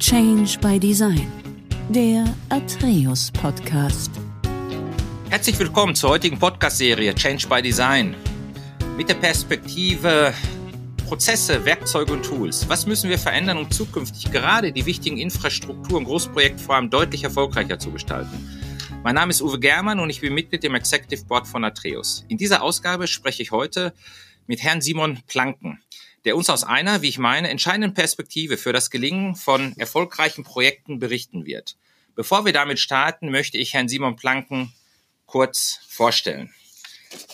Change by Design, der Atreus Podcast. Herzlich willkommen zur heutigen Podcast-Serie Change by Design. Mit der Perspektive Prozesse, Werkzeuge und Tools. Was müssen wir verändern, um zukünftig gerade die wichtigen Infrastruktur- und Großprojektvorhaben deutlich erfolgreicher zu gestalten? Mein Name ist Uwe Germann und ich bin Mitglied im Executive Board von Atreus. In dieser Ausgabe spreche ich heute mit Herrn Simon Planken, der uns aus einer, wie ich meine, entscheidenden Perspektive für das Gelingen von erfolgreichen Projekten berichten wird. Bevor wir damit starten, möchte ich Herrn Simon Planken kurz vorstellen.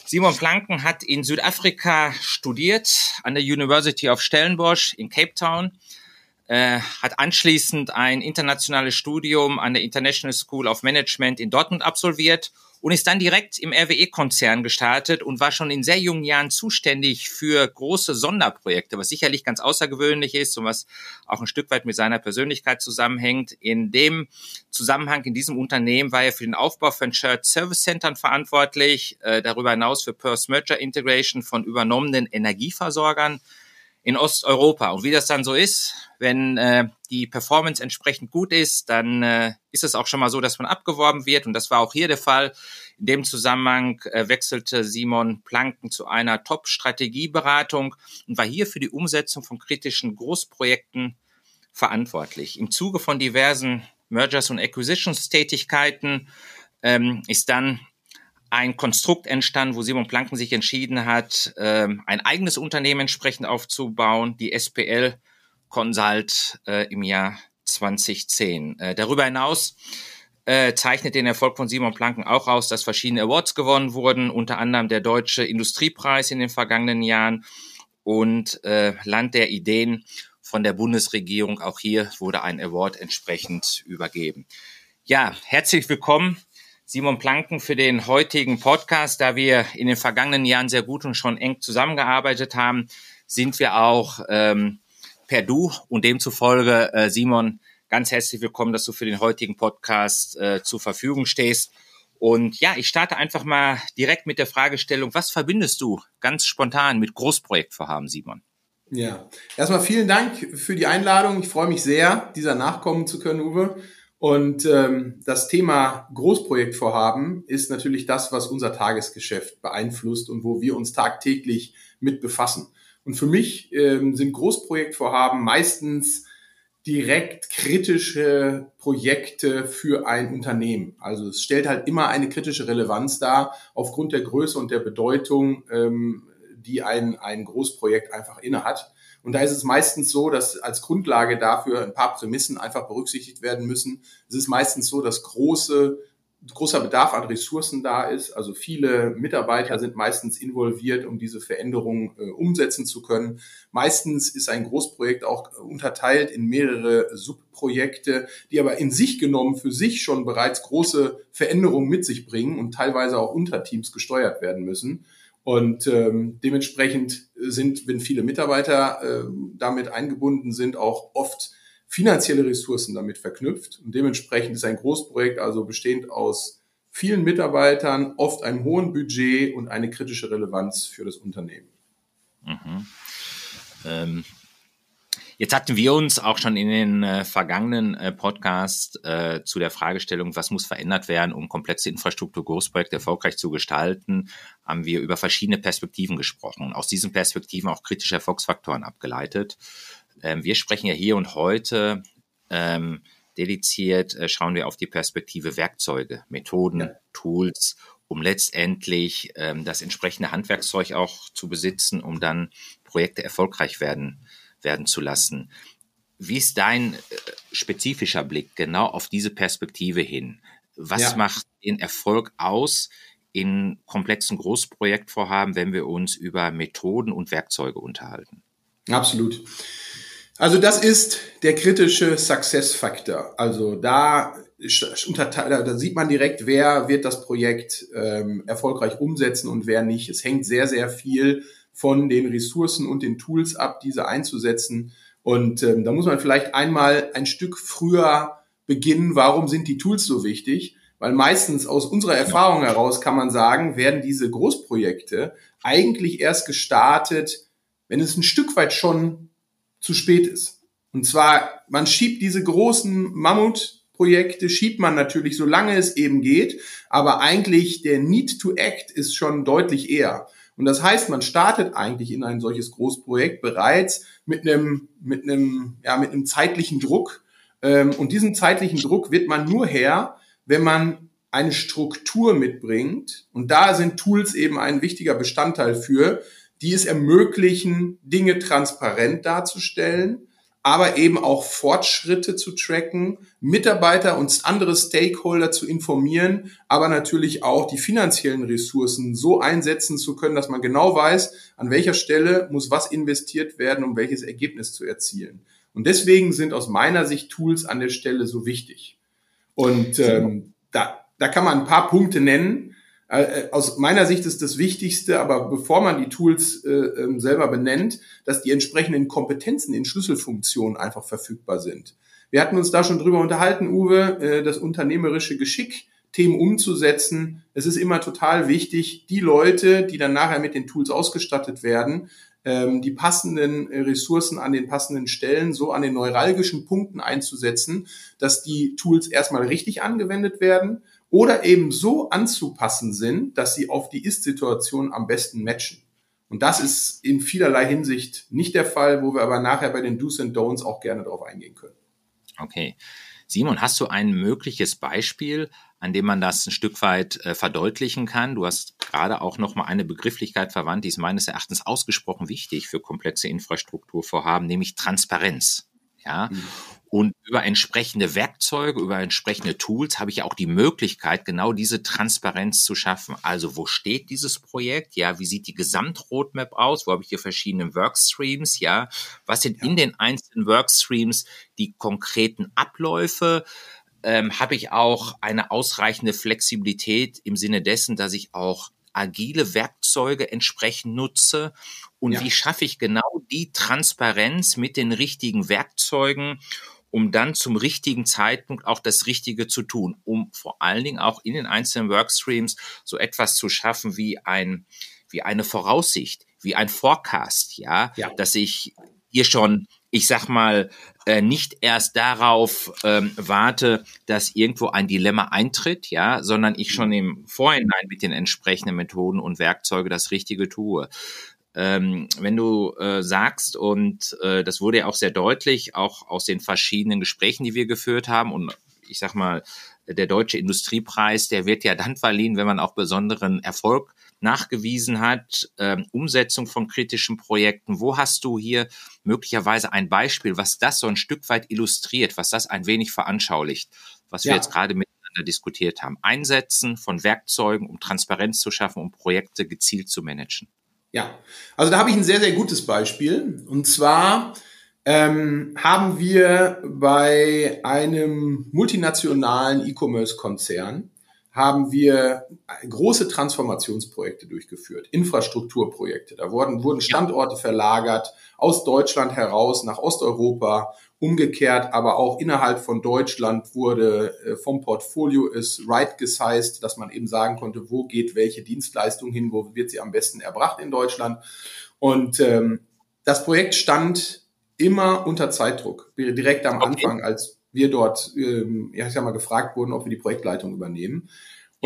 Simon Planken hat in Südafrika studiert, an der University of Stellenbosch in Cape Town, äh, hat anschließend ein internationales Studium an der International School of Management in Dortmund absolviert und ist dann direkt im RWE-Konzern gestartet und war schon in sehr jungen Jahren zuständig für große Sonderprojekte, was sicherlich ganz außergewöhnlich ist und was auch ein Stück weit mit seiner Persönlichkeit zusammenhängt. In dem Zusammenhang in diesem Unternehmen war er für den Aufbau von Shared Service Centern verantwortlich, äh, darüber hinaus für Post-Merger Integration von übernommenen Energieversorgern in Osteuropa. Und wie das dann so ist, wenn äh, die Performance entsprechend gut ist, dann äh, ist es auch schon mal so, dass man abgeworben wird. Und das war auch hier der Fall. In dem Zusammenhang äh, wechselte Simon Planken zu einer Top-Strategieberatung und war hier für die Umsetzung von kritischen Großprojekten verantwortlich. Im Zuge von diversen Mergers und Acquisitions Tätigkeiten ähm, ist dann ein Konstrukt entstanden, wo Simon Planken sich entschieden hat, ähm, ein eigenes Unternehmen entsprechend aufzubauen, die SPL Consult äh, im Jahr 2010. Äh, darüber hinaus äh, zeichnet den Erfolg von Simon Planken auch aus, dass verschiedene Awards gewonnen wurden, unter anderem der Deutsche Industriepreis in den vergangenen Jahren und Land der Ideen von der Bundesregierung. Auch hier wurde ein Award entsprechend übergeben. Ja, herzlich willkommen Simon Planken für den heutigen Podcast. Da wir in den vergangenen Jahren sehr gut und schon eng zusammengearbeitet haben, sind wir auch ähm, per Du und demzufolge, äh, Simon, ganz herzlich willkommen, dass du für den heutigen Podcast äh, zur Verfügung stehst. Und ja, ich starte einfach mal direkt mit der Fragestellung, was verbindest du ganz spontan mit Großprojektvorhaben, Simon? Ja, erstmal vielen Dank für die Einladung. Ich freue mich sehr, dieser nachkommen zu können, Uwe. Und ähm, das Thema Großprojektvorhaben ist natürlich das, was unser Tagesgeschäft beeinflusst und wo wir uns tagtäglich mit befassen. Und für mich ähm, sind Großprojektvorhaben meistens direkt kritische Projekte für ein Unternehmen. Also es stellt halt immer eine kritische Relevanz dar aufgrund der Größe und der Bedeutung, ähm, die ein, ein Großprojekt einfach innehat. Und da ist es meistens so, dass als Grundlage dafür ein paar Prämissen einfach berücksichtigt werden müssen. Es ist meistens so, dass große großer Bedarf an Ressourcen da ist. Also viele Mitarbeiter sind meistens involviert, um diese Veränderungen äh, umsetzen zu können. Meistens ist ein Großprojekt auch unterteilt in mehrere Subprojekte, die aber in sich genommen für sich schon bereits große Veränderungen mit sich bringen und teilweise auch Unterteams gesteuert werden müssen. Und ähm, dementsprechend sind, wenn viele Mitarbeiter äh, damit eingebunden sind, auch oft finanzielle Ressourcen damit verknüpft. Und dementsprechend ist ein Großprojekt also bestehend aus vielen Mitarbeitern, oft einem hohen Budget und eine kritische Relevanz für das Unternehmen. Mhm. Ähm, Jetzt hatten wir uns auch schon in den äh, vergangenen äh, Podcast äh, zu der Fragestellung, was muss verändert werden, um komplexe Infrastruktur Großprojekte erfolgreich zu gestalten, haben wir über verschiedene Perspektiven gesprochen und aus diesen Perspektiven auch kritische Erfolgsfaktoren abgeleitet. Ähm, wir sprechen ja hier und heute ähm, dediziert, äh, schauen wir auf die Perspektive Werkzeuge, Methoden, ja. Tools, um letztendlich ähm, das entsprechende Handwerkszeug auch zu besitzen, um dann Projekte erfolgreich werden werden zu lassen. Wie ist dein äh, spezifischer Blick genau auf diese Perspektive hin? Was ja. macht den Erfolg aus in komplexen Großprojektvorhaben, wenn wir uns über Methoden und Werkzeuge unterhalten? Absolut. Also das ist der kritische Success Factor. Also da, da sieht man direkt, wer wird das Projekt ähm, erfolgreich umsetzen und wer nicht. Es hängt sehr, sehr viel von den Ressourcen und den Tools ab, diese einzusetzen. Und ähm, da muss man vielleicht einmal ein Stück früher beginnen. Warum sind die Tools so wichtig? Weil meistens aus unserer Erfahrung heraus kann man sagen, werden diese Großprojekte eigentlich erst gestartet, wenn es ein Stück weit schon zu spät ist. Und zwar, man schiebt diese großen Mammutprojekte, schiebt man natürlich, solange es eben geht, aber eigentlich der Need to Act ist schon deutlich eher. Und das heißt, man startet eigentlich in ein solches Großprojekt bereits mit einem, mit einem, ja, mit einem zeitlichen Druck. Ähm, und diesen zeitlichen Druck wird man nur her, wenn man eine Struktur mitbringt. Und da sind Tools eben ein wichtiger Bestandteil für, die es ermöglichen, Dinge transparent darzustellen, aber eben auch Fortschritte zu tracken, Mitarbeiter und andere Stakeholder zu informieren, aber natürlich auch die finanziellen Ressourcen so einsetzen zu können, dass man genau weiß, an welcher Stelle muss was investiert werden, um welches Ergebnis zu erzielen. Und deswegen sind aus meiner Sicht Tools an der Stelle so wichtig. Und ähm, da, da kann man ein paar Punkte nennen, aus meiner Sicht ist das Wichtigste, aber bevor man die Tools äh, ähm, selber benennt, dass die entsprechenden Kompetenzen in Schlüsselfunktionen einfach verfügbar sind. Wir hatten uns da schon drüber unterhalten, Uwe, äh, das unternehmerische Geschick, Themen umzusetzen. Es ist immer total wichtig, die Leute, die dann nachher mit den Tools ausgestattet werden, ähm, die passenden Ressourcen an den passenden Stellen so an den neuralgischen Punkten einzusetzen, dass die Tools erstmal richtig angewendet werden oder eben so anzupassen sind, dass sie auf die Ist-Situation am besten matchen. Und das ist in vielerlei Hinsicht nicht der Fall, wo wir aber nachher bei den Do's and Don'ts auch gerne drauf eingehen können. Okay. Simon, hast du ein mögliches Beispiel, an dem man das ein Stück weit äh, verdeutlichen kann? Du hast gerade auch noch mal eine Begrifflichkeit verwandt, die ist meines Erachtens ausgesprochen wichtig für komplexe Infrastrukturvorhaben, nämlich Transparenz. Ja. Mhm. Und über entsprechende Werkzeuge, über entsprechende Tools habe ich auch die Möglichkeit, genau diese Transparenz zu schaffen. Also wo steht dieses Projekt? Ja, wie sieht die Gesamtroadmap aus? Wo habe ich die verschiedenen Workstreams? Ja, was sind ja. in den einzelnen Workstreams die konkreten Abläufe? Ähm, habe ich auch eine ausreichende Flexibilität im Sinne dessen, dass ich auch agile Werkzeuge entsprechend nutze und ja. wie schaffe ich genau die Transparenz mit den richtigen Werkzeugen, um dann zum richtigen Zeitpunkt auch das Richtige zu tun, um vor allen Dingen auch in den einzelnen Workstreams so etwas zu schaffen wie ein, wie eine Voraussicht, wie ein Forecast, ja, ja. dass ich hier schon ich sag mal, äh, nicht erst darauf ähm, warte, dass irgendwo ein Dilemma eintritt, ja, sondern ich schon im Vorhinein mit den entsprechenden Methoden und Werkzeuge das Richtige tue. Ähm, wenn du äh, sagst, und äh, das wurde ja auch sehr deutlich, auch aus den verschiedenen Gesprächen, die wir geführt haben, und ich sag mal, der Deutsche Industriepreis, der wird ja dann verliehen, wenn man auch besonderen Erfolg nachgewiesen hat, ähm, Umsetzung von kritischen Projekten. Wo hast du hier möglicherweise ein Beispiel, was das so ein Stück weit illustriert, was das ein wenig veranschaulicht, was ja. wir jetzt gerade miteinander diskutiert haben? Einsetzen von Werkzeugen, um Transparenz zu schaffen, um Projekte gezielt zu managen. Ja, also da habe ich ein sehr, sehr gutes Beispiel. Und zwar ähm, haben wir bei einem multinationalen E-Commerce-Konzern haben wir große Transformationsprojekte durchgeführt, Infrastrukturprojekte. Da wurden, wurden Standorte verlagert aus Deutschland heraus nach Osteuropa, umgekehrt, aber auch innerhalb von Deutschland wurde äh, vom Portfolio es right gesized, dass man eben sagen konnte, wo geht welche Dienstleistung hin, wo wird sie am besten erbracht in Deutschland. Und ähm, das Projekt stand immer unter Zeitdruck, direkt am okay. Anfang, als wir dort, ähm, ja, ich sag mal, gefragt wurden, ob wir die Projektleitung übernehmen.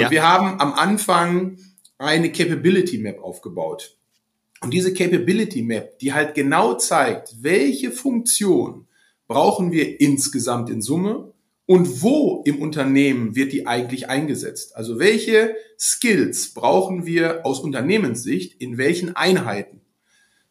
Und ja. wir haben am Anfang eine Capability Map aufgebaut. Und diese Capability Map, die halt genau zeigt, welche Funktion brauchen wir insgesamt in Summe und wo im Unternehmen wird die eigentlich eingesetzt? Also welche Skills brauchen wir aus Unternehmenssicht in welchen Einheiten?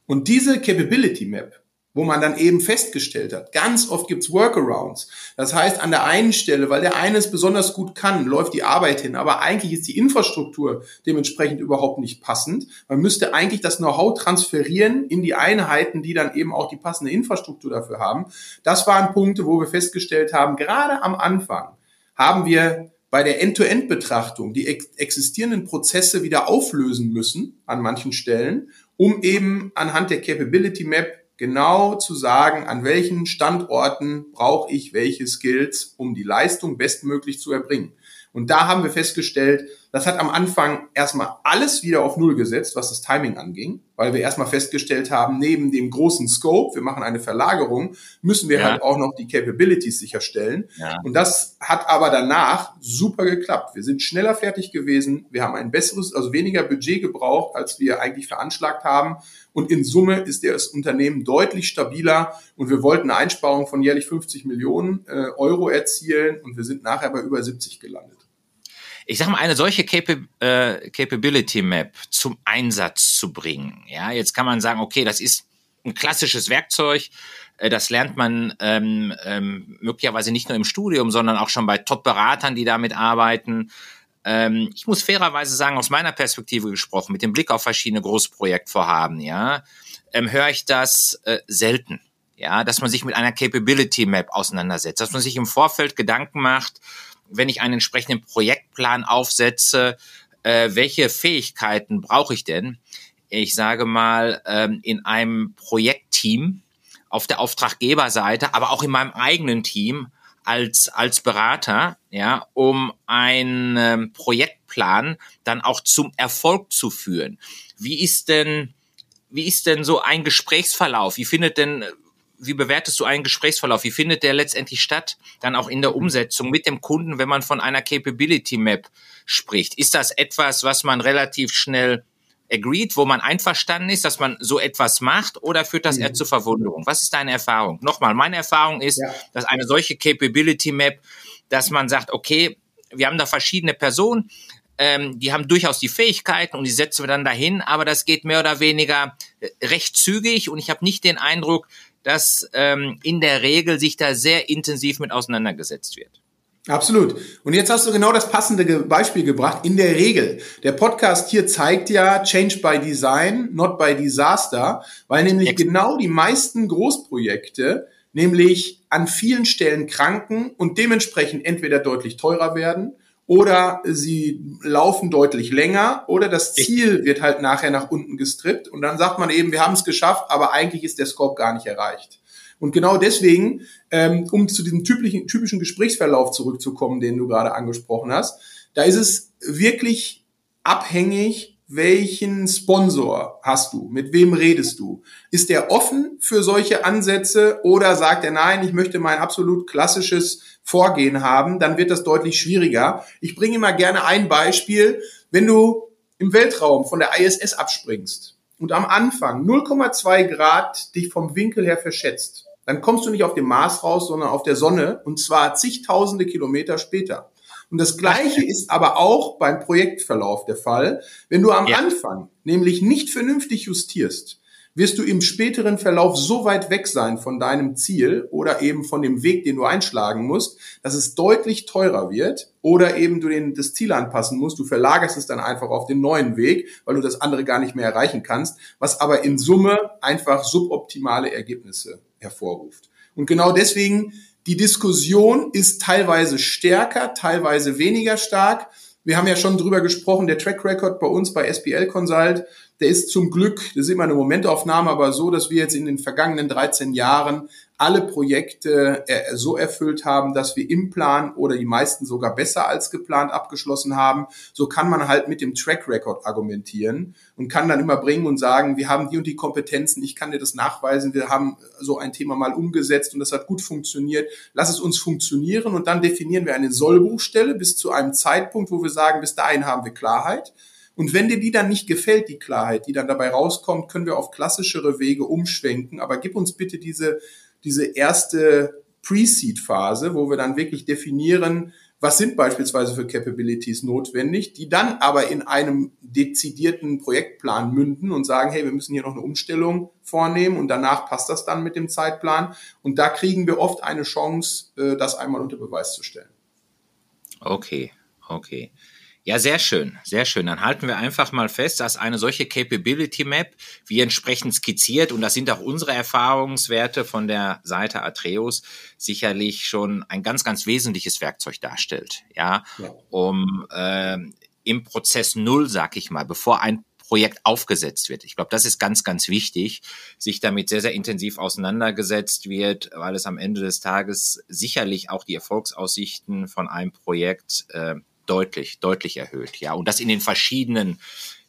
Und diese Capability Map, wo man dann eben festgestellt hat, ganz oft gibt's Workarounds. Das heißt, an der einen Stelle, weil der eine es besonders gut kann, läuft die Arbeit hin, aber eigentlich ist die Infrastruktur dementsprechend überhaupt nicht passend. Man müsste eigentlich das Know-how transferieren in die Einheiten, die dann eben auch die passende Infrastruktur dafür haben. Das waren Punkte, wo wir festgestellt haben, gerade am Anfang haben wir bei der End-to-End-Betrachtung die ex existierenden Prozesse wieder auflösen müssen an manchen Stellen, um eben anhand der Capability Map genau zu sagen, an welchen Standorten brauche ich welche Skills, um die Leistung bestmöglich zu erbringen. Und da haben wir festgestellt, Das hat am Anfang erstmal alles wieder auf Null gesetzt, was das Timing anging, weil wir erstmal festgestellt haben, neben dem großen Scope, wir machen eine Verlagerung, müssen wir ja. halt auch noch die Capabilities sicherstellen. Ja. Und das hat aber danach super geklappt. Wir sind schneller fertig gewesen, wir haben ein besseres, also weniger Budget gebraucht, als wir eigentlich veranschlagt haben. Und in Summe ist das Unternehmen deutlich stabiler und wir wollten eine Einsparung von jährlich 50 Millionen äh, Euro erzielen und wir sind nachher bei über 70 gelandet ich sag mal, eine solche Capa äh, Capability Map zum Einsatz zu bringen. Ja, jetzt kann man sagen, okay, das ist ein klassisches Werkzeug. Äh, das lernt man ähm, ähm, möglicherweise nicht nur im Studium, sondern auch schon bei Top-Beratern, die damit arbeiten. Ähm, ich muss fairerweise sagen, aus meiner Perspektive gesprochen, mit dem Blick auf verschiedene Großprojektvorhaben, ja, ähm, höre ich das äh, selten. Ja, dass man sich mit einer Capability Map auseinandersetzt, dass man sich im Vorfeld Gedanken macht, wenn ich einen entsprechenden Projektplan aufsetze, äh, welche Fähigkeiten brauche ich denn? Ich sage mal, ähm, in einem Projektteam auf der Auftraggeberseite, aber auch in meinem eigenen Team als, als Berater, ja, um einen ähm, Projektplan dann auch zum Erfolg zu führen. Wie ist denn, wie ist denn so ein Gesprächsverlauf? Wie findet denn wie bewertest du einen Gesprächsverlauf? Wie findet der letztendlich statt? Dann auch in der Umsetzung mit dem Kunden, wenn man von einer Capability Map spricht. Ist das etwas, was man relativ schnell agreed, wo man einverstanden ist, dass man so etwas macht oder führt das eher mhm. zur Verwunderung? Was ist deine Erfahrung? Nochmal, meine Erfahrung ist, ja. dass eine solche Capability Map, dass man sagt, okay, wir haben da verschiedene Personen, ähm, die haben durchaus die Fähigkeiten und die setzen wir dann dahin, aber das geht mehr oder weniger äh, recht zügig und ich habe nicht den Eindruck, dass ähm, in der Regel sich da sehr intensiv mit auseinandergesetzt wird. Absolut. Und jetzt hast du genau das passende Beispiel gebracht. In der Regel. Der Podcast hier zeigt ja Change by Design, not by Disaster, weil nämlich genau die meisten Großprojekte nämlich an vielen Stellen kranken und dementsprechend entweder deutlich teurer werden oder sie laufen deutlich länger oder das Ziel wird halt nachher nach unten gestrippt und dann sagt man eben, wir haben es geschafft, aber eigentlich ist der Scope gar nicht erreicht. Und genau deswegen, ähm, um zu diesem typischen, typischen Gesprächsverlauf zurückzukommen, den du gerade angesprochen hast, da ist es wirklich abhängig, welchen Sponsor hast du? Mit wem redest du? Ist der offen für solche Ansätze oder sagt er, nein, ich möchte mein absolut klassisches Vorgehen haben? Dann wird das deutlich schwieriger. Ich bringe immer gerne ein Beispiel. Wenn du im Weltraum von der ISS abspringst und am Anfang 0,2 Grad dich vom Winkel her verschätzt, dann kommst du nicht auf dem Mars raus, sondern auf der Sonne und zwar zigtausende Kilometer später. Und das Gleiche ist aber auch beim Projektverlauf der Fall. Wenn du am ja. Anfang nämlich nicht vernünftig justierst, wirst du im späteren Verlauf so weit weg sein von deinem Ziel oder eben von dem Weg, den du einschlagen musst, dass es deutlich teurer wird oder eben du den, das Ziel anpassen musst. Du verlagerst es dann einfach auf den neuen Weg, weil du das andere gar nicht mehr erreichen kannst, was aber in Summe einfach suboptimale Ergebnisse hervorruft. Und genau deswegen die Diskussion ist teilweise stärker, teilweise weniger stark. Wir haben ja schon drüber gesprochen, der Track Record bei uns bei SPL Consult, der ist zum Glück, das ist immer eine Momentaufnahme, aber so, dass wir jetzt in den vergangenen 13 Jahren alle Projekte äh, so erfüllt haben, dass wir im Plan oder die meisten sogar besser als geplant abgeschlossen haben. So kann man halt mit dem Track Record argumentieren und kann dann immer bringen und sagen, wir haben die und die Kompetenzen, ich kann dir das nachweisen, wir haben so ein Thema mal umgesetzt und das hat gut funktioniert. Lass es uns funktionieren und dann definieren wir eine Sollbuchstelle bis zu einem Zeitpunkt, wo wir sagen, bis dahin haben wir Klarheit. Und wenn dir die dann nicht gefällt, die Klarheit, die dann dabei rauskommt, können wir auf klassischere Wege umschwenken. Aber gib uns bitte diese diese erste Pre-Seed-Phase, wo wir dann wirklich definieren, was sind beispielsweise für Capabilities notwendig, die dann aber in einem dezidierten Projektplan münden und sagen, hey, wir müssen hier noch eine Umstellung vornehmen und danach passt das dann mit dem Zeitplan. Und da kriegen wir oft eine Chance, äh, das einmal unter Beweis zu stellen. Okay, okay. Ja, sehr schön, sehr schön. Dann halten wir einfach mal fest, dass eine solche Capability Map, wie entsprechend skizziert, und das sind auch unsere Erfahrungswerte von der Seite Atreus, sicherlich schon ein ganz, ganz wesentliches Werkzeug darstellt. Ja, ja. um äh, im Prozess Null, sag ich mal, bevor ein Projekt aufgesetzt wird. Ich glaube, das ist ganz, ganz wichtig, sich damit sehr, sehr intensiv auseinandergesetzt wird, weil es am Ende des Tages sicherlich auch die Erfolgsaussichten von einem Projekt äh, deutlich, deutlich erhöht. Ja, und das in den verschiedenen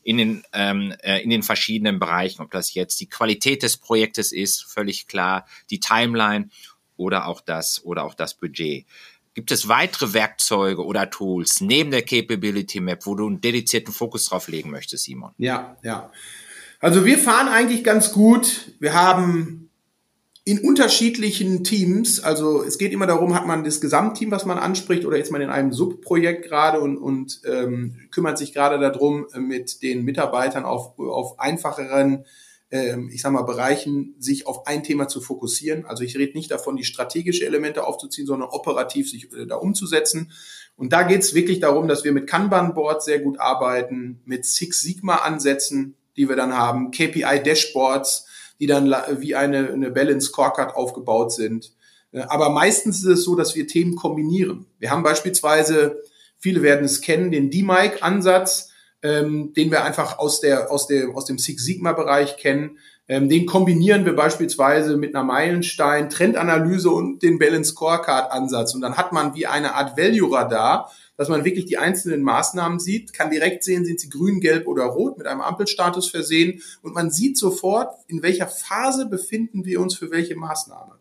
in den, ähm, äh, in den verschiedenen Bereichen, ob das jetzt die Qualität des Projektes ist, völlig klar, die Timeline oder auch das oder auch das Budget. Gibt es weitere Werkzeuge oder Tools neben der Capability Map, wo du einen dedizierten Fokus drauf legen möchtest, Simon? Ja, ja. Also wir fahren eigentlich ganz gut. Wir haben in unterschiedlichen Teams, also es geht immer darum, hat man das Gesamtteam, was man anspricht, oder ist man in einem Subprojekt gerade und, und ähm, kümmert sich gerade darum, mit den Mitarbeitern auf, auf einfacheren, ähm, ich sag mal, Bereichen sich auf ein Thema zu fokussieren. Also ich rede nicht davon, die strategische Elemente aufzuziehen, sondern operativ sich äh, da umzusetzen. Und da geht es wirklich darum, dass wir mit Kanban-Boards sehr gut arbeiten, mit Six Sigma-Ansätzen, die wir dann haben, KPI-Dashboards, die dann wie eine, eine Balance Scorecard aufgebaut sind. Äh, aber meistens ist es so, dass wir Themen kombinieren. Wir haben beispielsweise, viele werden es kennen, den D-Mic-Ansatz, ähm, den wir einfach aus, der, aus, der, aus dem Six Sigma-Bereich kennen. Ähm, den kombinieren wir beispielsweise mit einer Meilenstein, Trendanalyse und den Balance Scorecard-Ansatz. Und dann hat man wie eine Art Value-Radar, dass man wirklich die einzelnen Maßnahmen sieht, kann direkt sehen, sind sie grün, gelb oder rot mit einem Ampelstatus versehen und man sieht sofort, in welcher Phase befinden wir uns für welche Maßnahme.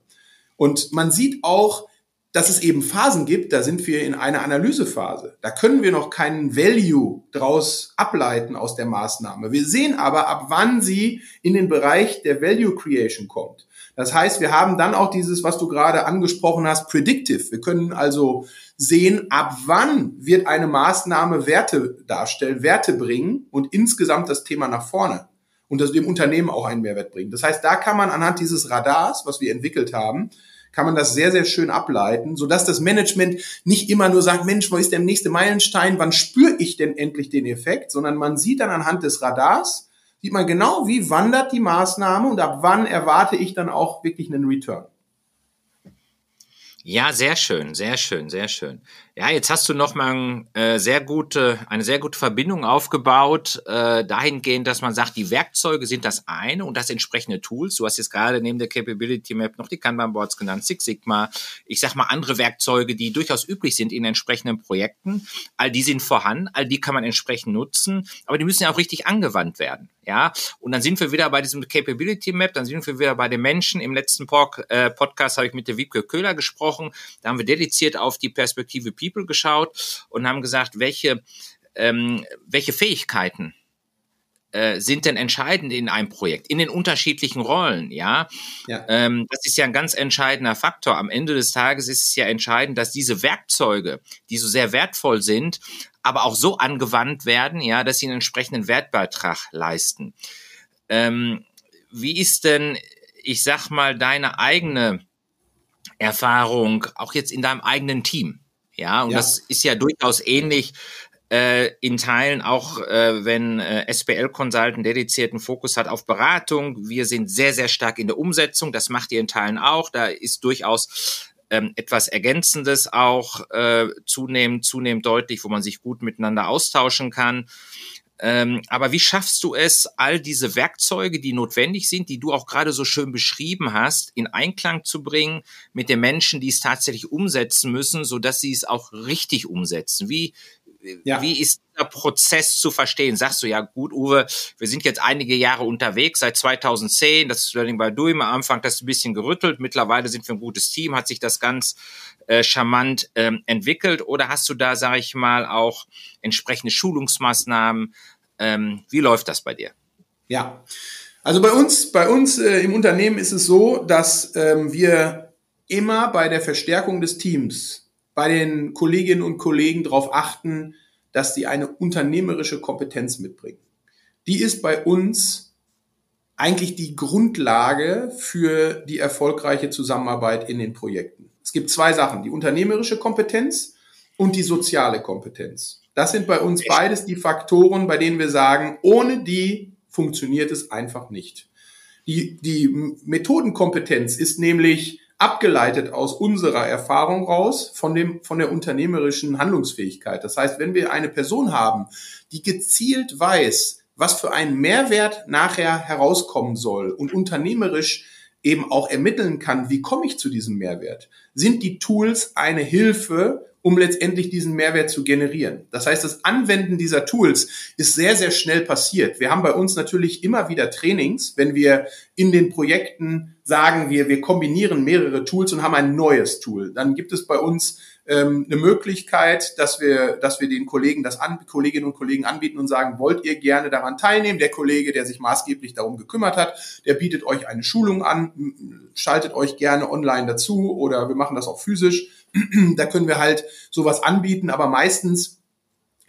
Und man sieht auch, dass es eben Phasen gibt, da sind wir in einer Analysephase. Da können wir noch keinen Value draus ableiten aus der Maßnahme. Wir sehen aber, ab wann sie in den Bereich der Value Creation kommt. Das heißt, wir haben dann auch dieses, was du gerade angesprochen hast, predictive. Wir können also sehen, ab wann wird eine Maßnahme Werte darstellen, Werte bringen und insgesamt das Thema nach vorne und das dem Unternehmen auch einen Mehrwert bringen. Das heißt, da kann man anhand dieses Radars, was wir entwickelt haben, kann man das sehr, sehr schön ableiten, sodass das Management nicht immer nur sagt, Mensch, wo ist der nächste Meilenstein, wann spüre ich denn endlich den Effekt, sondern man sieht dann anhand des Radars, sieht man genau, wie wandert die Maßnahme und ab wann erwarte ich dann auch wirklich einen Return. Ja, sehr schön, sehr schön, sehr schön. Ja, jetzt hast du noch mal äh, sehr gute, eine sehr gute Verbindung aufgebaut, äh, dahingehend, dass man sagt, die Werkzeuge sind das eine und das entsprechende Tools. Du hast jetzt gerade neben der Capability Map noch die Kanban Boards genannt, Six Sigma. Ich sag mal andere Werkzeuge, die durchaus üblich sind in entsprechenden Projekten. All die sind vorhanden, all die kann man entsprechend nutzen, aber die müssen ja auch richtig angewandt werden. Ja, und dann sind wir wieder bei diesem Capability Map, dann sind wir wieder bei den Menschen. Im letzten Pod äh, Podcast habe ich mit der Wiebke Köhler gesprochen. Da haben wir dediziert auf die Perspektive People geschaut und haben gesagt, welche, ähm, welche Fähigkeiten äh, sind denn entscheidend in einem Projekt, in den unterschiedlichen Rollen, ja? ja. Ähm, das ist ja ein ganz entscheidender Faktor. Am Ende des Tages ist es ja entscheidend, dass diese Werkzeuge, die so sehr wertvoll sind, aber auch so angewandt werden, ja, dass sie einen entsprechenden Wertbeitrag leisten. Ähm, wie ist denn, ich sag mal, deine eigene Erfahrung auch jetzt in deinem eigenen Team? Ja, und ja. das ist ja durchaus ähnlich äh, in Teilen auch, äh, wenn äh, SPL Consultant dedizierten Fokus hat auf Beratung. Wir sind sehr, sehr stark in der Umsetzung. Das macht ihr in Teilen auch. Da ist durchaus ähm, etwas Ergänzendes auch äh, zunehmend, zunehmend deutlich, wo man sich gut miteinander austauschen kann. Ähm, aber wie schaffst du es, all diese Werkzeuge, die notwendig sind, die du auch gerade so schön beschrieben hast, in Einklang zu bringen mit den Menschen, die es tatsächlich umsetzen müssen, so dass sie es auch richtig umsetzen? Wie, ja. Wie ist der Prozess zu verstehen? Sagst du, ja gut, Uwe, wir sind jetzt einige Jahre unterwegs, seit 2010, das Learning by Doing, am Anfang das ein bisschen gerüttelt, mittlerweile sind wir ein gutes Team, hat sich das ganz äh, charmant ähm, entwickelt oder hast du da, sage ich mal, auch entsprechende Schulungsmaßnahmen? Ähm, wie läuft das bei dir? Ja, also bei uns, bei uns äh, im Unternehmen ist es so, dass ähm, wir immer bei der Verstärkung des Teams bei den Kolleginnen und Kollegen darauf achten, dass sie eine unternehmerische Kompetenz mitbringen. Die ist bei uns eigentlich die Grundlage für die erfolgreiche Zusammenarbeit in den Projekten. Es gibt zwei Sachen, die unternehmerische Kompetenz und die soziale Kompetenz. Das sind bei uns beides die Faktoren, bei denen wir sagen, ohne die funktioniert es einfach nicht. Die, die Methodenkompetenz ist nämlich abgeleitet aus unserer Erfahrung raus von dem, von der unternehmerischen Handlungsfähigkeit. Das heißt, wenn wir eine Person haben, die gezielt weiß, was für ein Mehrwert nachher herauskommen soll und unternehmerisch eben auch ermitteln kann, wie komme ich zu diesem Mehrwert, sind die Tools eine Hilfe, um letztendlich diesen Mehrwert zu generieren. Das heißt, das Anwenden dieser Tools ist sehr, sehr schnell passiert. Wir haben bei uns natürlich immer wieder Trainings, wenn wir in den Projekten sagen, wir, wir kombinieren mehrere Tools und haben ein neues Tool. Dann gibt es bei uns ähm, eine Möglichkeit, dass wir, dass wir den Kollegen das an, Kolleginnen und Kollegen anbieten und sagen, wollt ihr gerne daran teilnehmen? Der Kollege, der sich maßgeblich darum gekümmert hat, der bietet euch eine Schulung an, schaltet euch gerne online dazu oder wir machen das auch physisch. da können wir halt sowas anbieten, aber meistens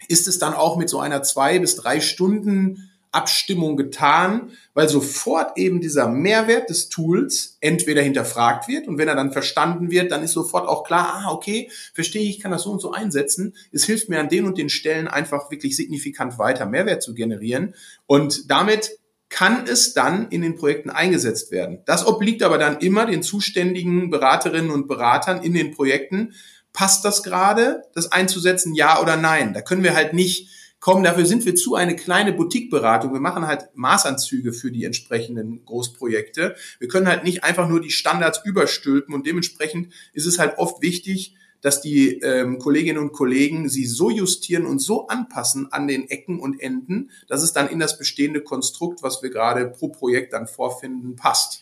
ist es dann auch mit so einer zwei bis drei Stunden Abstimmung getan, weil sofort eben dieser Mehrwert des Tools entweder hinterfragt wird und wenn er dann verstanden wird, dann ist sofort auch klar, ah, okay, verstehe ich, kann das so und so einsetzen. Es hilft mir an den und den Stellen einfach wirklich signifikant weiter Mehrwert zu generieren und damit kann es dann in den Projekten eingesetzt werden. Das obliegt aber dann immer den zuständigen Beraterinnen und Beratern in den Projekten. Passt das gerade, das einzusetzen, ja oder nein? Da können wir halt nicht kommen. Dafür sind wir zu eine kleine Boutique-Beratung. Wir machen halt Maßanzüge für die entsprechenden Großprojekte. Wir können halt nicht einfach nur die Standards überstülpen und dementsprechend ist es halt oft wichtig, dass die ähm, Kolleginnen und Kollegen sie so justieren und so anpassen an den Ecken und Enden, dass es dann in das bestehende Konstrukt, was wir gerade pro Projekt dann vorfinden, passt.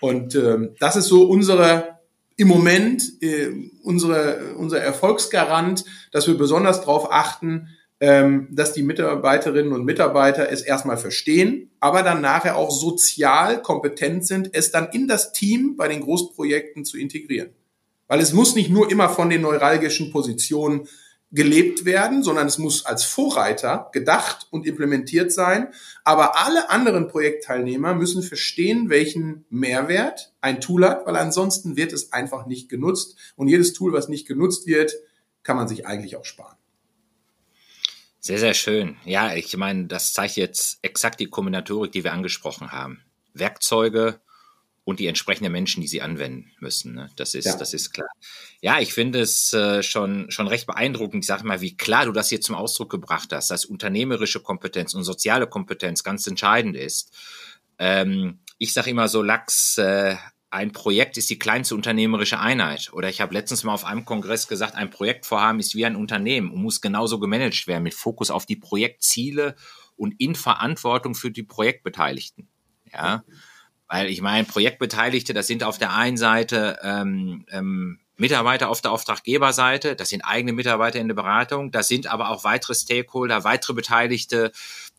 Und ähm, das ist so unsere im Moment äh, unsere, unser Erfolgsgarant, dass wir besonders darauf achten, ähm, dass die Mitarbeiterinnen und Mitarbeiter es erstmal verstehen, aber dann nachher auch sozial kompetent sind, es dann in das Team bei den Großprojekten zu integrieren. Weil es muss nicht nur immer von den neuralgischen Positionen gelebt werden, sondern es muss als Vorreiter gedacht und implementiert sein. Aber alle anderen Projektteilnehmer müssen verstehen, welchen Mehrwert ein Tool hat, weil ansonsten wird es einfach nicht genutzt. Und jedes Tool, was nicht genutzt wird, kann man sich eigentlich auch sparen. Sehr, sehr schön. Ja, ich meine, das zeigt jetzt exakt die Kombinatorik, die wir angesprochen haben. Werkzeuge und die entsprechenden Menschen, die sie anwenden müssen. Ne? Das ist, ja. das ist klar. Ja, ich finde es äh, schon, schon recht beeindruckend. Ich sage mal, wie klar du das hier zum Ausdruck gebracht hast, dass unternehmerische Kompetenz und soziale Kompetenz ganz entscheidend ist. Ähm, ich sage immer so, Lachs, äh, ein Projekt ist die kleinste unternehmerische Einheit. Oder ich habe letztens mal auf einem Kongress gesagt, ein Projektvorhaben ist wie ein Unternehmen und muss genauso gemanagt werden mit Fokus auf die Projektziele und in Verantwortung für die Projektbeteiligten. Ja, weil ich meine, Projektbeteiligte, das sind auf der einen Seite ähm, ähm, Mitarbeiter auf der Auftraggeberseite, das sind eigene Mitarbeiter in der Beratung, das sind aber auch weitere Stakeholder, weitere Beteiligte,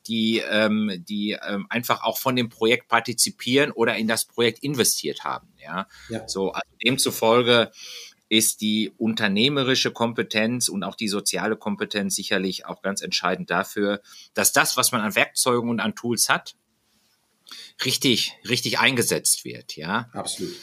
die, ähm, die ähm, einfach auch von dem Projekt partizipieren oder in das Projekt investiert haben. Ja, ja. so also demzufolge ist die unternehmerische Kompetenz und auch die soziale Kompetenz sicherlich auch ganz entscheidend dafür, dass das, was man an Werkzeugen und an Tools hat, richtig, richtig eingesetzt wird. Ja, absolut.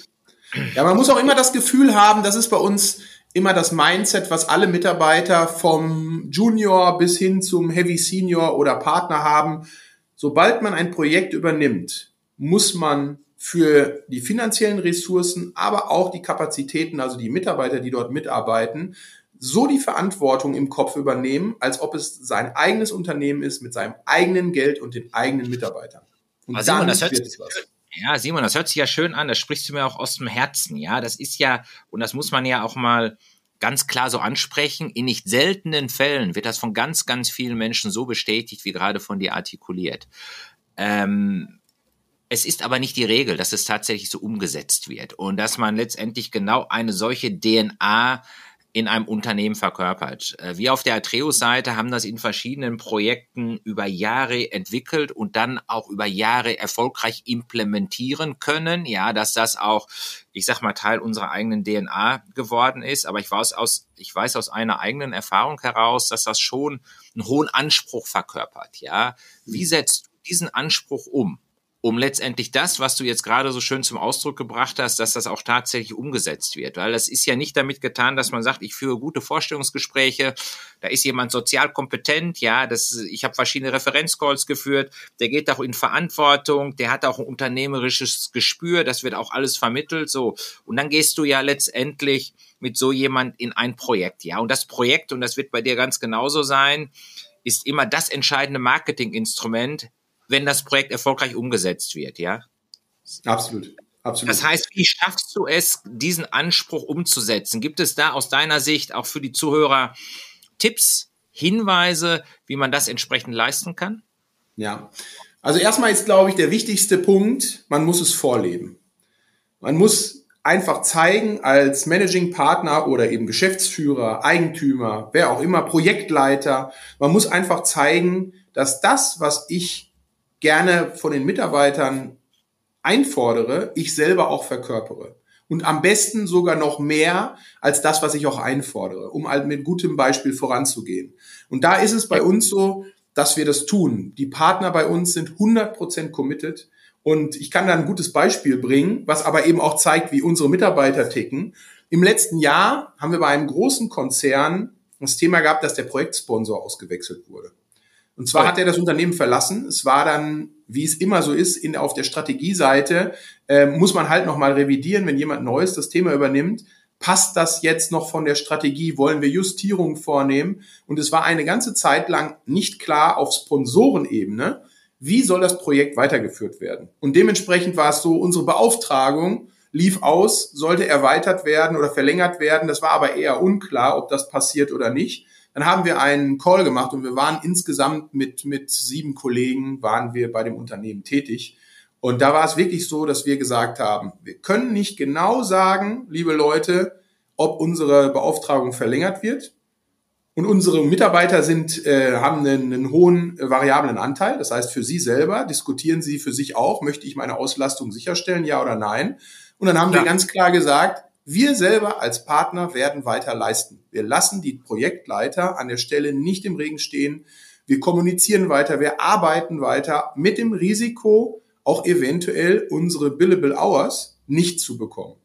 Ja, man muss auch immer das Gefühl haben, das ist bei uns immer das Mindset, was alle Mitarbeiter vom Junior bis hin zum Heavy Senior oder Partner haben. Sobald man ein Projekt übernimmt, muss man für die finanziellen Ressourcen, aber auch die Kapazitäten, also die Mitarbeiter, die dort mitarbeiten, so die Verantwortung im Kopf übernehmen, als ob es sein eigenes Unternehmen ist mit seinem eigenen Geld und den eigenen Mitarbeitern. Und dann das hört, was. Ja, Simon, das hört sich ja schön an. Das sprichst du mir auch aus dem Herzen. Ja, das ist ja, und das muss man ja auch mal ganz klar so ansprechen. In nicht seltenen Fällen wird das von ganz, ganz vielen Menschen so bestätigt, wie gerade von dir artikuliert. Ähm, es ist aber nicht die Regel, dass es tatsächlich so umgesetzt wird und dass man letztendlich genau eine solche DNA in einem Unternehmen verkörpert. Äh, wir auf der Atreus-Seite haben das in verschiedenen Projekten über Jahre entwickelt und dann auch über Jahre erfolgreich implementieren können. Ja, dass das auch, ich sag mal, Teil unserer eigenen DNA geworden ist. Aber ich weiß aus, ich weiß aus einer eigenen Erfahrung heraus, dass das schon einen hohen Anspruch verkörpert. Ja, wie setzt du diesen Anspruch um? Um letztendlich das, was du jetzt gerade so schön zum Ausdruck gebracht hast, dass das auch tatsächlich umgesetzt wird. Weil das ist ja nicht damit getan, dass man sagt, ich führe gute Vorstellungsgespräche, da ist jemand sozial kompetent, ja, das, ich habe verschiedene Referenzcalls geführt, der geht auch in Verantwortung, der hat auch ein unternehmerisches Gespür, das wird auch alles vermittelt, so. Und dann gehst du ja letztendlich mit so jemand in ein Projekt, ja. Und das Projekt, und das wird bei dir ganz genauso sein, ist immer das entscheidende Marketinginstrument, wenn das Projekt erfolgreich umgesetzt wird, ja? Absolut. Absolut. Das heißt, wie schaffst du es, diesen Anspruch umzusetzen? Gibt es da aus deiner Sicht auch für die Zuhörer Tipps, Hinweise, wie man das entsprechend leisten kann? Ja, also erstmal ist, glaube ich, der wichtigste Punkt, man muss es vorleben. Man muss einfach zeigen als Managing Partner oder eben Geschäftsführer, Eigentümer, wer auch immer, Projektleiter, man muss einfach zeigen, dass das, was ich gerne von den Mitarbeitern einfordere, ich selber auch verkörpere. Und am besten sogar noch mehr als das, was ich auch einfordere, um halt mit gutem Beispiel voranzugehen. Und da ist es bei uns so, dass wir das tun. Die Partner bei uns sind 100% committed. Und ich kann da ein gutes Beispiel bringen, was aber eben auch zeigt, wie unsere Mitarbeiter ticken. Im letzten Jahr haben wir bei einem großen Konzern das Thema gehabt, dass der Projektsponsor ausgewechselt wurde. Und zwar hat er das Unternehmen verlassen. Es war dann, wie es immer so ist, in, auf der Strategieseite äh, muss man halt nochmal revidieren, wenn jemand Neues das Thema übernimmt. Passt das jetzt noch von der Strategie? Wollen wir Justierungen vornehmen? Und es war eine ganze Zeit lang nicht klar auf Sponsorenebene, wie soll das Projekt weitergeführt werden. Und dementsprechend war es so, unsere Beauftragung lief aus, sollte erweitert werden oder verlängert werden. Das war aber eher unklar, ob das passiert oder nicht. Dann haben wir einen Call gemacht und wir waren insgesamt mit, mit sieben Kollegen, waren wir bei dem Unternehmen tätig. Und da war es wirklich so, dass wir gesagt haben, wir können nicht genau sagen, liebe Leute, ob unsere Beauftragung verlängert wird. Und unsere Mitarbeiter sind, äh, haben einen, einen hohen äh, variablen Anteil. Das heißt, für sie selber diskutieren sie für sich auch, möchte ich meine Auslastung sicherstellen, ja oder nein. Und dann haben ja. wir ganz klar gesagt, wir selber als Partner werden weiter leisten. Wir lassen die Projektleiter an der Stelle nicht im Regen stehen. Wir kommunizieren weiter, wir arbeiten weiter mit dem Risiko, auch eventuell unsere Billable Hours nicht zu bekommen.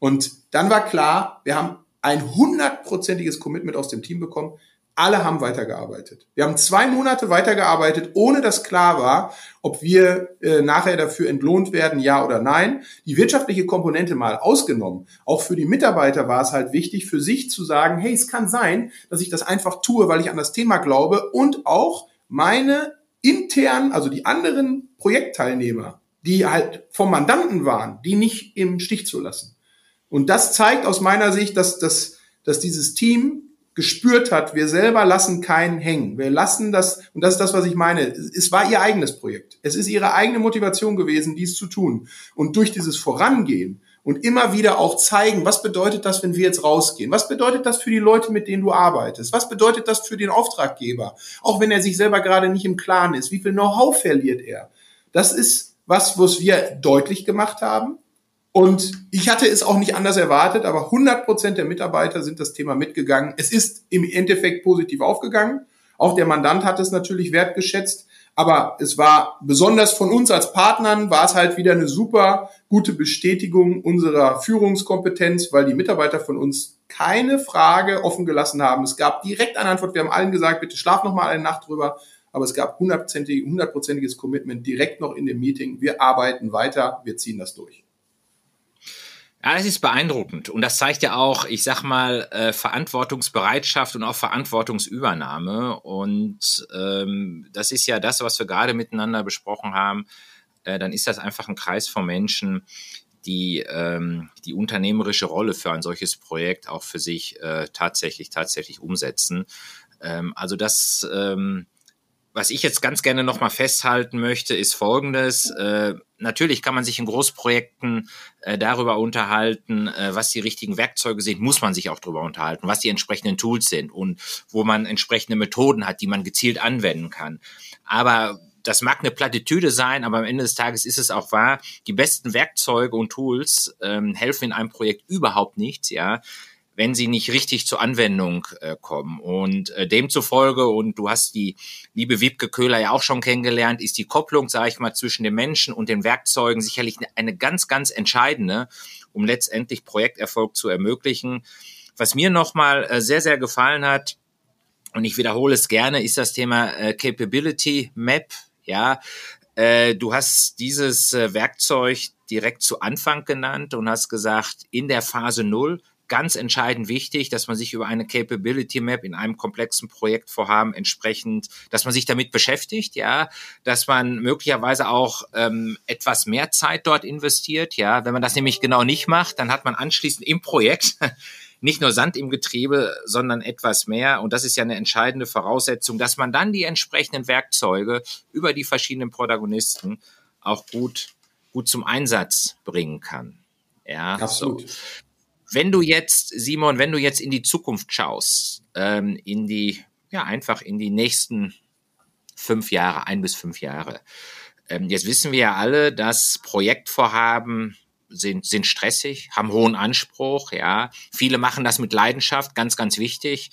Und dann war klar, wir haben ein hundertprozentiges Commitment aus dem Team bekommen. Alle haben weitergearbeitet. Wir haben zwei Monate weitergearbeitet, ohne dass klar war, ob wir äh, nachher dafür entlohnt werden, ja oder nein. Die wirtschaftliche Komponente mal ausgenommen. Auch für die Mitarbeiter war es halt wichtig, für sich zu sagen, hey, es kann sein, dass ich das einfach tue, weil ich an das Thema glaube und auch meine intern, also die anderen Projektteilnehmer, die halt vom Mandanten waren, die nicht im Stich zu lassen. Und das zeigt aus meiner Sicht, dass, dass, dass dieses Team gespürt hat, wir selber lassen keinen hängen. Wir lassen das, und das ist das, was ich meine, es war ihr eigenes Projekt. Es ist ihre eigene Motivation gewesen, dies zu tun. Und durch dieses Vorangehen und immer wieder auch zeigen, was bedeutet das, wenn wir jetzt rausgehen? Was bedeutet das für die Leute, mit denen du arbeitest? Was bedeutet das für den Auftraggeber? Auch wenn er sich selber gerade nicht im Klaren ist. Wie viel Know-how verliert er? Das ist was, was wir deutlich gemacht haben. Und ich hatte es auch nicht anders erwartet, aber 100 Prozent der Mitarbeiter sind das Thema mitgegangen. Es ist im Endeffekt positiv aufgegangen. Auch der Mandant hat es natürlich wertgeschätzt. Aber es war besonders von uns als Partnern, war es halt wieder eine super gute Bestätigung unserer Führungskompetenz, weil die Mitarbeiter von uns keine Frage offen gelassen haben. Es gab direkt eine Antwort. Wir haben allen gesagt, bitte schlaf noch mal eine Nacht drüber. Aber es gab hundertprozentiges Commitment direkt noch in dem Meeting. Wir arbeiten weiter, wir ziehen das durch. Ja, es ist beeindruckend und das zeigt ja auch, ich sag mal, äh, Verantwortungsbereitschaft und auch Verantwortungsübernahme und ähm, das ist ja das, was wir gerade miteinander besprochen haben. Äh, dann ist das einfach ein Kreis von Menschen, die ähm, die unternehmerische Rolle für ein solches Projekt auch für sich äh, tatsächlich tatsächlich umsetzen. Ähm, also das ähm, was ich jetzt ganz gerne nochmal festhalten möchte, ist Folgendes. Äh, natürlich kann man sich in Großprojekten äh, darüber unterhalten, äh, was die richtigen Werkzeuge sind, muss man sich auch darüber unterhalten, was die entsprechenden Tools sind und wo man entsprechende Methoden hat, die man gezielt anwenden kann. Aber das mag eine Plattitüde sein, aber am Ende des Tages ist es auch wahr, die besten Werkzeuge und Tools ähm, helfen in einem Projekt überhaupt nichts, ja wenn sie nicht richtig zur Anwendung äh, kommen. Und äh, demzufolge, und du hast die liebe Wiebke Köhler ja auch schon kennengelernt, ist die Kopplung, sage ich mal, zwischen den Menschen und den Werkzeugen sicherlich eine ganz, ganz entscheidende, um letztendlich Projekterfolg zu ermöglichen. Was mir nochmal äh, sehr, sehr gefallen hat, und ich wiederhole es gerne, ist das Thema äh, Capability Map. Ja, äh, du hast dieses äh, Werkzeug direkt zu Anfang genannt und hast gesagt, in der Phase Null ganz entscheidend wichtig, dass man sich über eine Capability Map in einem komplexen Projektvorhaben entsprechend, dass man sich damit beschäftigt, ja, dass man möglicherweise auch ähm, etwas mehr Zeit dort investiert, ja. Wenn man das nämlich genau nicht macht, dann hat man anschließend im Projekt nicht nur Sand im Getriebe, sondern etwas mehr. Und das ist ja eine entscheidende Voraussetzung, dass man dann die entsprechenden Werkzeuge über die verschiedenen Protagonisten auch gut, gut zum Einsatz bringen kann. Ja, absolut. So. Wenn du jetzt, Simon, wenn du jetzt in die Zukunft schaust, ähm, in die, ja, einfach in die nächsten fünf Jahre, ein bis fünf Jahre. Ähm, jetzt wissen wir ja alle, dass Projektvorhaben sind, sind stressig, haben hohen Anspruch, ja. Viele machen das mit Leidenschaft, ganz, ganz wichtig.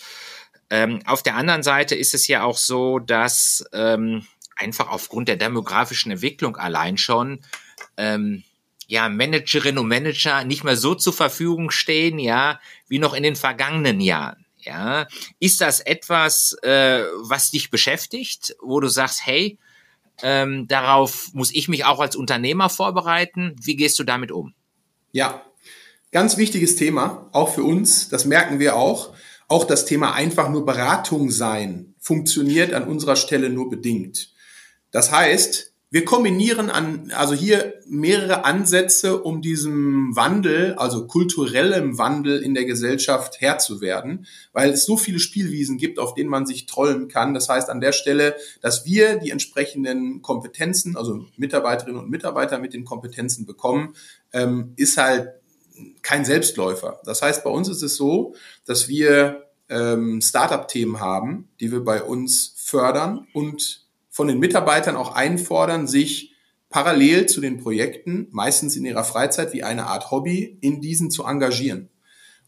Ähm, auf der anderen Seite ist es ja auch so, dass ähm, einfach aufgrund der demografischen Entwicklung allein schon ähm, ja Managerinnen und Manager nicht mehr so zur Verfügung stehen, ja, wie noch in den vergangenen Jahren. Ja, ist das etwas, äh, was dich beschäftigt, wo du sagst, hey, ähm, darauf muss ich mich auch als Unternehmer vorbereiten. Wie gehst du damit um? Ja, ganz wichtiges Thema, auch für uns. Das merken wir auch. Auch das Thema einfach nur Beratung sein funktioniert an unserer Stelle nur bedingt. Das heißt, wir kombinieren an, also hier mehrere Ansätze, um diesem Wandel, also kulturellem Wandel in der Gesellschaft Herr zu werden, weil es so viele Spielwiesen gibt, auf denen man sich trollen kann. Das heißt an der Stelle, dass wir die entsprechenden Kompetenzen, also Mitarbeiterinnen und Mitarbeiter mit den Kompetenzen bekommen, ähm, ist halt kein Selbstläufer. Das heißt, bei uns ist es so, dass wir ähm, Startup-Themen haben, die wir bei uns fördern und von den Mitarbeitern auch einfordern, sich parallel zu den Projekten, meistens in ihrer Freizeit wie eine Art Hobby, in diesen zu engagieren.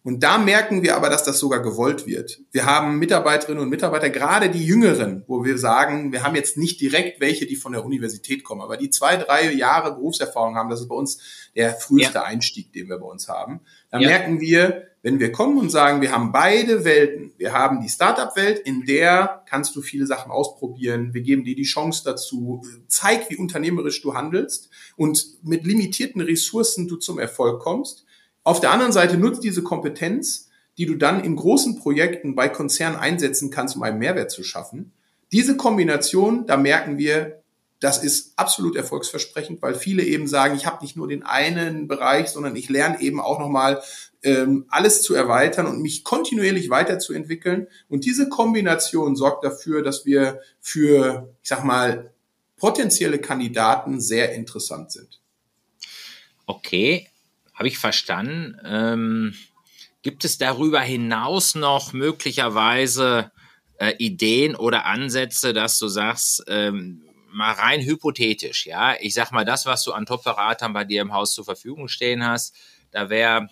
Und da merken wir aber, dass das sogar gewollt wird. Wir haben Mitarbeiterinnen und Mitarbeiter, gerade die Jüngeren, wo wir sagen, wir haben jetzt nicht direkt welche, die von der Universität kommen, aber die zwei, drei Jahre Berufserfahrung haben, das ist bei uns der früheste ja. Einstieg, den wir bei uns haben. Da ja. merken wir, wenn wir kommen und sagen, wir haben beide Welten, wir haben die Startup-Welt, in der kannst du viele Sachen ausprobieren, wir geben dir die Chance dazu, zeig, wie unternehmerisch du handelst und mit limitierten Ressourcen du zum Erfolg kommst. Auf der anderen Seite nutzt diese Kompetenz, die du dann in großen Projekten bei Konzernen einsetzen kannst, um einen Mehrwert zu schaffen. Diese Kombination, da merken wir, das ist absolut erfolgsversprechend, weil viele eben sagen, ich habe nicht nur den einen Bereich, sondern ich lerne eben auch nochmal ähm, alles zu erweitern und mich kontinuierlich weiterzuentwickeln. Und diese Kombination sorgt dafür, dass wir für, ich sag mal, potenzielle Kandidaten sehr interessant sind. Okay, habe ich verstanden. Ähm, gibt es darüber hinaus noch möglicherweise äh, Ideen oder Ansätze, dass du sagst, ähm, mal rein hypothetisch, ja, ich sag mal, das, was du an Top-Beratern bei dir im Haus zur Verfügung stehen hast, da wäre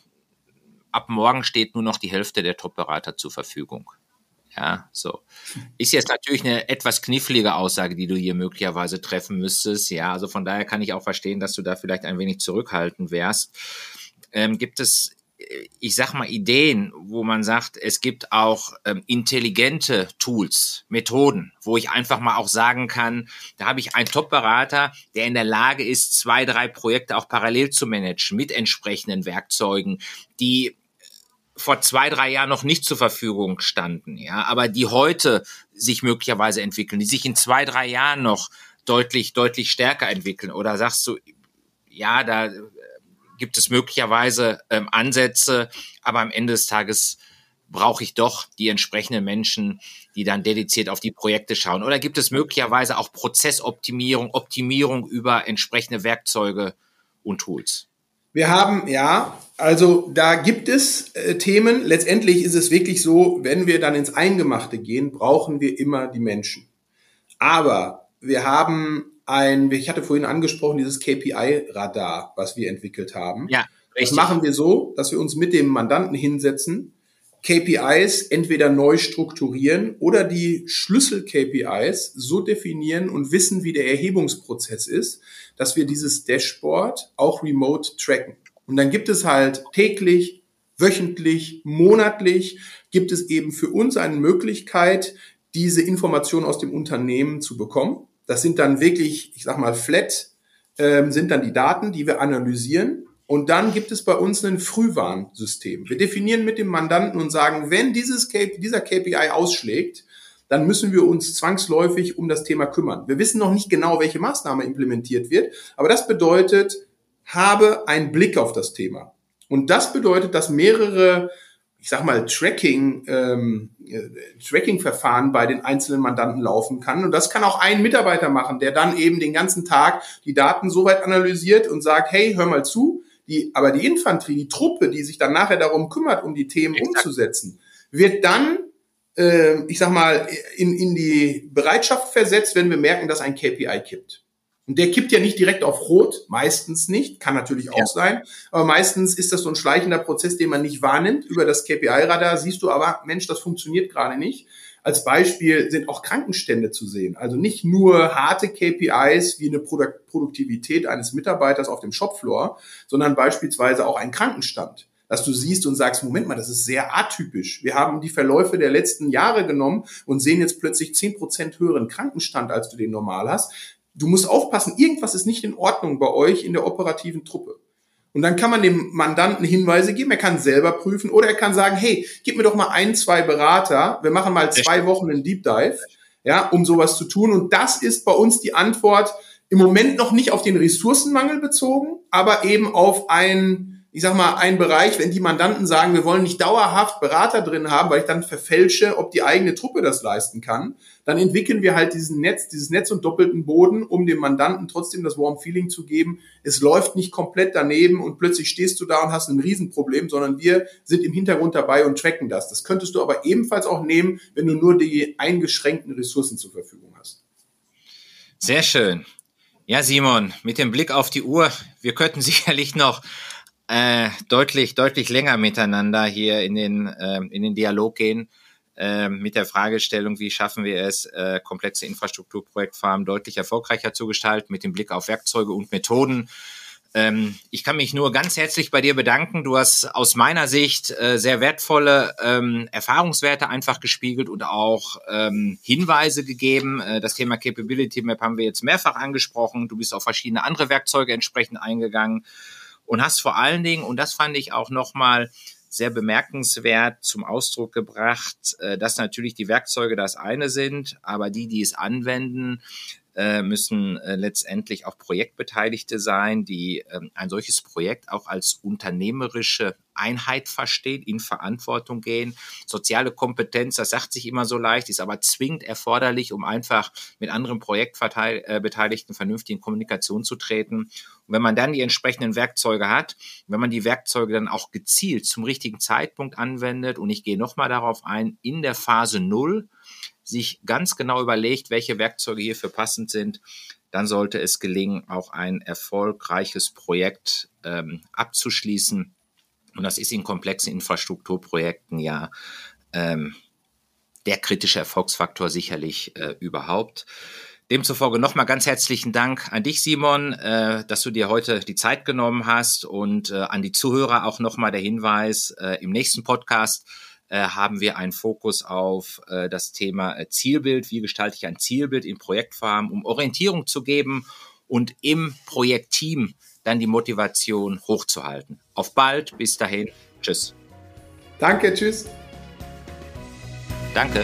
ab morgen steht nur noch die Hälfte der Top-Berater zur Verfügung. Ja, so. Ist jetzt natürlich eine etwas knifflige Aussage, die du hier möglicherweise treffen müsstest. Ja, also von daher kann ich auch verstehen, dass du da vielleicht ein wenig zurückhaltend wärst. Ähm, gibt es ich sag mal, Ideen, wo man sagt, es gibt auch ähm, intelligente Tools, Methoden, wo ich einfach mal auch sagen kann, da habe ich einen Top-Berater, der in der Lage ist, zwei, drei Projekte auch parallel zu managen mit entsprechenden Werkzeugen, die vor zwei, drei Jahren noch nicht zur Verfügung standen, ja, aber die heute sich möglicherweise entwickeln, die sich in zwei, drei Jahren noch deutlich, deutlich stärker entwickeln. Oder sagst du, ja, da gibt es möglicherweise ähm, Ansätze, aber am Ende des Tages brauche ich doch die entsprechenden Menschen, die dann dediziert auf die Projekte schauen? Oder gibt es möglicherweise auch Prozessoptimierung, Optimierung über entsprechende Werkzeuge und Tools? Wir haben, ja, also da gibt es äh, Themen. Letztendlich ist es wirklich so, wenn wir dann ins Eingemachte gehen, brauchen wir immer die Menschen. Aber wir haben ein, ich hatte vorhin angesprochen, dieses KPI-Radar, was wir entwickelt haben. Ja, richtig. Das machen wir so, dass wir uns mit dem Mandanten hinsetzen, KPIs entweder neu strukturieren oder die Schlüssel-KPIs so definieren und wissen, wie der Erhebungsprozess ist, dass wir dieses Dashboard auch remote tracken. Und dann gibt es halt täglich, wöchentlich, monatlich, gibt es eben für uns eine Möglichkeit, diese Informationen aus dem Unternehmen zu bekommen das sind dann wirklich, ich sag mal, flat, ähm, sind dann die Daten, die wir analysieren Und dann gibt es bei uns ein Frühwarnsystem. Wir definieren mit dem Mandanten und sagen, wenn dieses KPI, dieser KPI ausschlägt, dann müssen wir uns zwangsläufig um das Thema kümmern. Wir wissen noch nicht genau, welche Maßnahme implementiert wird, aber das bedeutet, habe einen Blick auf das Thema. Und das bedeutet, dass mehrere, ich sag mal, Tracking, ähm, äh, Tracking-Verfahren bei den einzelnen Mandanten laufen kann. Und das kann auch ein Mitarbeiter machen, der dann eben den ganzen Tag die Daten so weit analysiert und sagt, hey, hör mal zu, die, aber die Infanterie, die Truppe, die sich dann nachher darum kümmert, um die Themen Exakt. umzusetzen, wird dann, äh, ich sag mal, in, in die Bereitschaft versetzt, wenn wir merken, dass ein KPI kippt. Und der kippt ja nicht direkt auf Rot, meistens nicht, kann natürlich auch ja. sein, aber meistens ist das so ein schleichender Prozess, den man nicht wahrnimmt. Über das KPI-Radar siehst du aber, Mensch, das funktioniert gerade nicht. Als Beispiel sind auch Krankenstände zu sehen. Also nicht nur harte KPIs wie eine Produktivität eines Mitarbeiters auf dem Shopfloor, sondern beispielsweise auch ein Krankenstand dass du siehst und sagst, Moment mal, das ist sehr atypisch. Wir haben die Verläufe der letzten Jahre genommen und sehen jetzt plötzlich zehn Prozent höheren Krankenstand, als du den normal hast du musst aufpassen, irgendwas ist nicht in Ordnung bei euch in der operativen Truppe. Und dann kann man dem Mandanten Hinweise geben, er kann selber prüfen oder er kann sagen, hey, gib mir doch mal ein, zwei Berater, wir machen mal zwei Wochen einen Deep Dive, ja, um sowas zu tun. Und das ist bei uns die Antwort im Moment noch nicht auf den Ressourcenmangel bezogen, aber eben auf ein ich sag mal, ein Bereich, wenn die Mandanten sagen, wir wollen nicht dauerhaft Berater drin haben, weil ich dann verfälsche, ob die eigene Truppe das leisten kann, dann entwickeln wir halt diesen Netz, dieses Netz und doppelten Boden, um dem Mandanten trotzdem das Warm Feeling zu geben. Es läuft nicht komplett daneben und plötzlich stehst du da und hast ein Riesenproblem, sondern wir sind im Hintergrund dabei und tracken das. Das könntest du aber ebenfalls auch nehmen, wenn du nur die eingeschränkten Ressourcen zur Verfügung hast. Sehr schön. Ja, Simon, mit dem Blick auf die Uhr, wir könnten sicherlich noch äh, deutlich, deutlich länger miteinander hier in den, äh, in den Dialog gehen äh, mit der Fragestellung, wie schaffen wir es, äh, komplexe Infrastrukturprojektfarmen deutlich erfolgreicher zu gestalten, mit dem Blick auf Werkzeuge und Methoden. Ähm, ich kann mich nur ganz herzlich bei dir bedanken. Du hast aus meiner Sicht äh, sehr wertvolle ähm, Erfahrungswerte einfach gespiegelt und auch ähm, Hinweise gegeben. Äh, das Thema Capability Map haben wir jetzt mehrfach angesprochen. Du bist auf verschiedene andere Werkzeuge entsprechend eingegangen und hast vor allen Dingen, und das fand ich auch nochmal sehr bemerkenswert zum Ausdruck gebracht, äh, dass natürlich die Werkzeuge das eine sind, aber die, die es anwenden, äh, müssen äh, letztendlich auch Projektbeteiligte sein, die ähm, ein solches Projekt auch als unternehmerische Einheit verstehen, in Verantwortung gehen. Soziale Kompetenz, das sagt sich immer so leicht, ist aber zwingend erforderlich, um einfach mit anderen Projektbeteiligten vernünftig in Kommunikation zu treten. Und wenn man dann die entsprechenden Werkzeuge hat, wenn man die Werkzeuge dann auch gezielt zum richtigen Zeitpunkt anwendet, und ich gehe nochmal darauf ein, in der Phase Null, sich ganz genau überlegt, welche Werkzeuge hierfür passend sind, dann sollte es gelingen, auch ein erfolgreiches Projekt ähm, abzuschließen. Und das ist in komplexen Infrastrukturprojekten ja ähm, der kritische Erfolgsfaktor sicherlich äh, überhaupt. Demzufolge nochmal ganz herzlichen Dank an dich, Simon, äh, dass du dir heute die Zeit genommen hast und äh, an die Zuhörer auch nochmal der Hinweis, äh, im nächsten Podcast haben wir einen Fokus auf äh, das Thema äh, Zielbild. Wie gestalte ich ein Zielbild in Projektfarmen, um Orientierung zu geben und im Projektteam dann die Motivation hochzuhalten. Auf bald, bis dahin. Tschüss. Danke, tschüss. Danke.